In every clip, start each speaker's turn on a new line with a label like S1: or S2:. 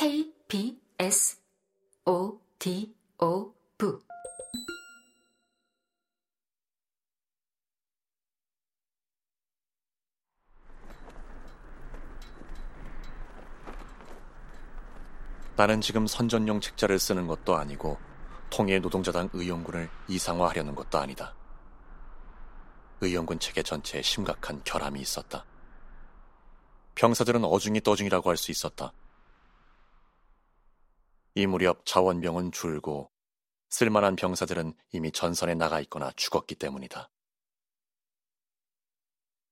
S1: KBS ODO 부
S2: 나는 지금 선전용 책자를 쓰는 것도 아니고 통일 노동자당 의용군을 이상화하려는 것도 아니다. 의용군 체계 전체에 심각한 결함이 있었다. 병사들은 어중이 떠중이라고 할 수 있었다. 이 무렵 자원병은 줄고 쓸만한 병사들은 이미 전선에 나가 있거나 죽었기 때문이다.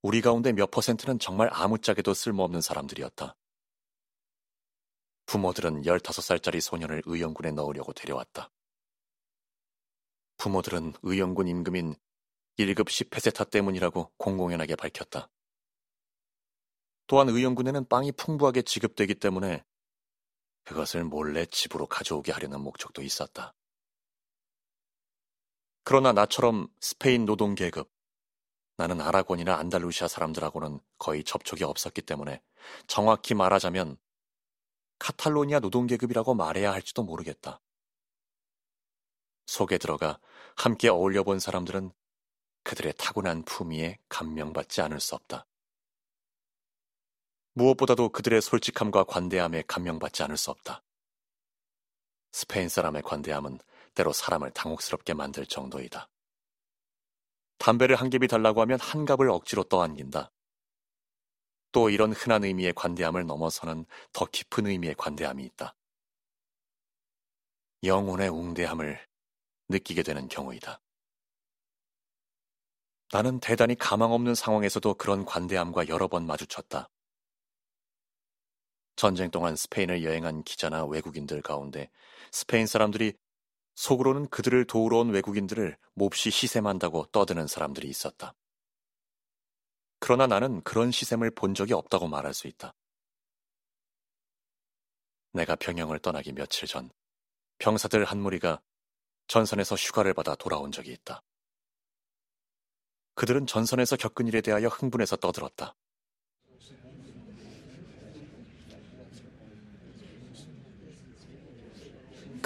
S2: 우리 가운데 몇 퍼센트는 정말 아무짝에도 쓸모없는 사람들이었다. 부모들은 15살짜리 소년을 의용군에 넣으려고 데려왔다. 부모들은 의용군 임금인 1급 10페세타 때문이라고 공공연하게 밝혔다. 또한 의용군에는 빵이 풍부하게 지급되기 때문에 그것을 몰래 집으로 가져오게 하려는 목적도 있었다. 그러나 나처럼 스페인 노동계급, 나는 아라곤이나 안달루시아 사람들하고는 거의 접촉이 없었기 때문에 정확히 말하자면 카탈로니아 노동계급이라고 말해야 할지도 모르겠다. 속에 들어가 함께 어울려 본 사람들은 그들의 타고난 품위에 감명받지 않을 수 없다. 무엇보다도 그들의 솔직함과 관대함에 감명받지 않을 수 없다. 스페인 사람의 관대함은 때로 사람을 당혹스럽게 만들 정도이다. 담배를 한 갭이 달라고 하면 한 갑을 억지로 떠안긴다. 또 이런 흔한 의미의 관대함을 넘어서는 더 깊은 의미의 관대함이 있다. 영혼의 웅대함을 느끼게 되는 경우이다. 나는 대단히 가망 없는 상황에서도 그런 관대함과 여러 번 마주쳤다. 전쟁 동안 스페인을 여행한 기자나 외국인들 가운데 스페인 사람들이 속으로는 그들을 도우러 온 외국인들을 몹시 시샘한다고 떠드는 사람들이 있었다. 그러나 나는 그런 시샘을 본 적이 없다고 말할 수 있다. 내가 병영을 떠나기 며칠 전 병사들 한 무리가 전선에서 휴가를 받아 돌아온 적이 있다. 그들은 전선에서 겪은 일에 대하여 흥분해서 떠들었다.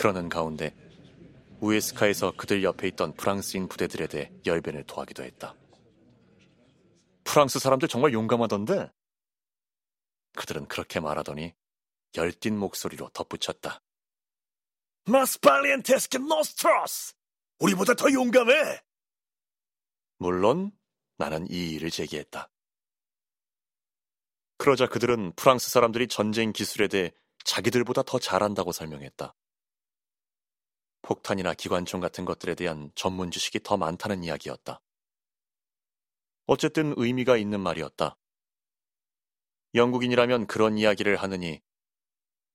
S2: 그러는 가운데 우에스카에서 그들 옆에 있던 프랑스인 부대들에 대해 열변을 토하기도 했다. 프랑스 사람들 정말 용감하던데? 그들은 그렇게 말하더니 열띤 목소리로 덧붙였다.
S3: ¡Más valientes que nosotros! 우리보다 더 용감해!
S2: 물론 나는 이 일을 제기했다. 그러자 그들은 프랑스 사람들이 전쟁 기술에 대해 자기들보다 더 잘한다고 설명했다. 폭탄이나 기관총 같은 것들에 대한 전문 지식이 더 많다는 이야기였다. 어쨌든 의미가 있는 말이었다. 영국인이라면 그런 이야기를 하느니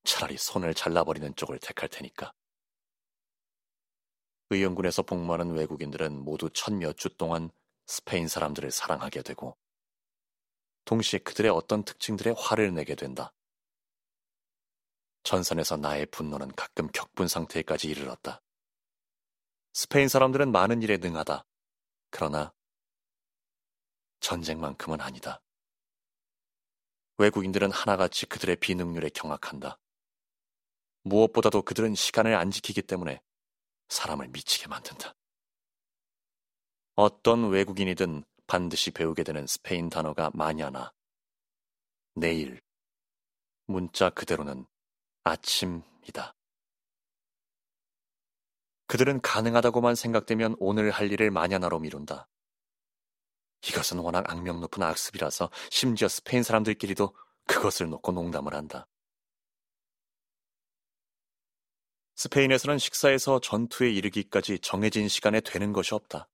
S2: 차라리 손을 잘라버리는 쪽을 택할 테니까. 의용군에서 복무하는 외국인들은 모두 천 몇 주 동안 스페인 사람들을 사랑하게 되고 동시에 그들의 어떤 특징들에 화를 내게 된다. 전선에서 나의 분노는 가끔 격분 상태까지 이르렀다. 스페인 사람들은 많은 일에 능하다. 그러나 전쟁만큼은 아니다. 외국인들은 하나같이 그들의 비능률에 경악한다. 무엇보다도 그들은 시간을 안 지키기 때문에 사람을 미치게 만든다. 어떤 외국인이든 반드시 배우게 되는 스페인 단어가 마냐나, 내일, 문자 그대로는 아침이다. 그들은 가능하다고만 생각되면 오늘 할 일을 마냐나로 미룬다. 이것은 워낙 악명 높은 악습이라서 심지어 스페인 사람들끼리도 그것을 놓고 농담을 한다. 스페인에서는 식사에서 전투에 이르기까지 정해진 시간에 되는 것이 없다.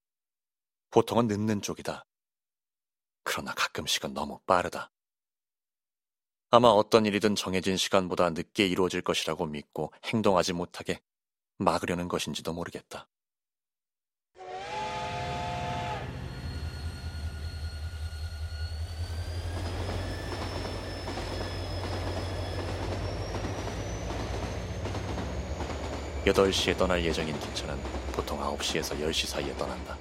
S2: 보통은 늦는 쪽이다. 그러나 가끔씩은 너무 빠르다. 아마 어떤 일이든 정해진 시간보다 늦게 이루어질 것이라고 믿고 행동하지 못하게 막으려는 것인지도 모르겠다. 여덟 시에 떠날 예정인 기차는 보통 9시에서 10시 사이에 떠난다.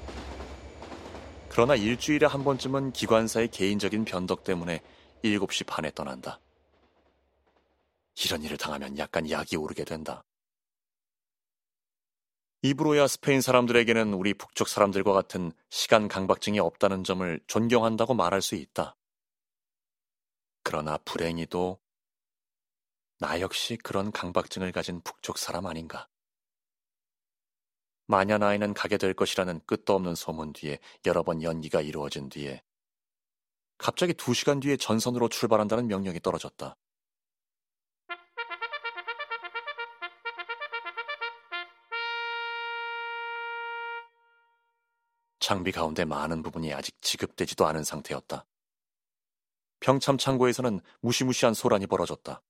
S2: 그러나 일주일에 한 번쯤은 기관사의 개인적인 변덕 때문에 7시 반에 떠난다. 이런 일을 당하면 약간 약이 오르게 된다. 입으로야 스페인 사람들에게는 우리 북쪽 사람들과 같은 시간 강박증이 없다는 점을 존경한다고 말할 수 있다. 그러나 불행히도 나 역시 그런 강박증을 가진 북쪽 사람 아닌가. 마녀 나이는 가게 될 것이라는 끝도 없는 소문 뒤에 여러 번 연기가 이루어진 뒤에 갑자기 두 시간 뒤에 전선으로 출발한다는 명령이 떨어졌다. 장비 가운데 많은 부분이 아직 지급되지도 않은 상태였다. 병참 창고에서는 무시무시한 소란이 벌어졌다.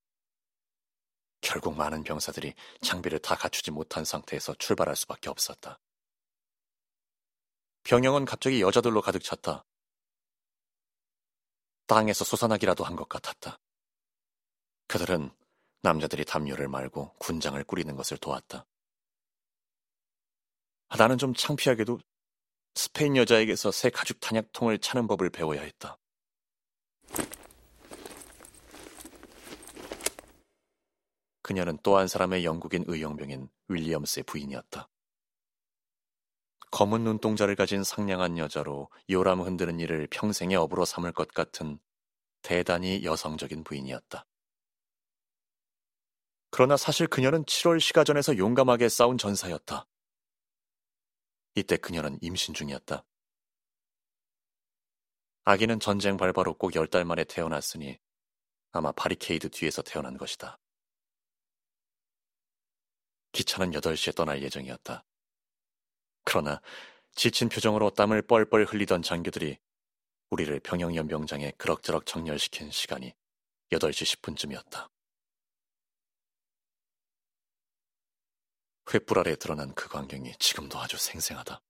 S2: 결국 많은 병사들이 장비를 다 갖추지 못한 상태에서 출발할 수밖에 없었다. 병영은 갑자기 여자들로 가득 찼다. 땅에서 솟아나기라도 한 것 같았다. 그들은 남자들이 담요를 말고 군장을 꾸리는 것을 도왔다. 나는 좀 창피하게도 스페인 여자에게서 새 가죽 탄약통을 차는 법을 배워야 했다. 그녀는 또 한 사람의 영국인 의용병인 윌리엄스의 부인이었다. 검은 눈동자를 가진 상냥한 여자로 요람 흔드는 일을 평생의 업으로 삼을 것 같은 대단히 여성적인 부인이었다. 그러나 사실 그녀는 7월 시가전에서 용감하게 싸운 전사였다. 이때 그녀는 임신 중이었다. 아기는 전쟁 발바로 꼭 열 달 만에 태어났으니 아마 바리케이드 뒤에서 태어난 것이다. 기차는 8시에 떠날 예정이었다. 그러나 지친 표정으로 땀을 뻘뻘 흘리던 장교들이 우리를 병영연병장에 그럭저럭 정렬시킨 시간이 8시 10분쯤이었다. 횃불 아래 드러난 그 광경이 지금도 아주 생생하다.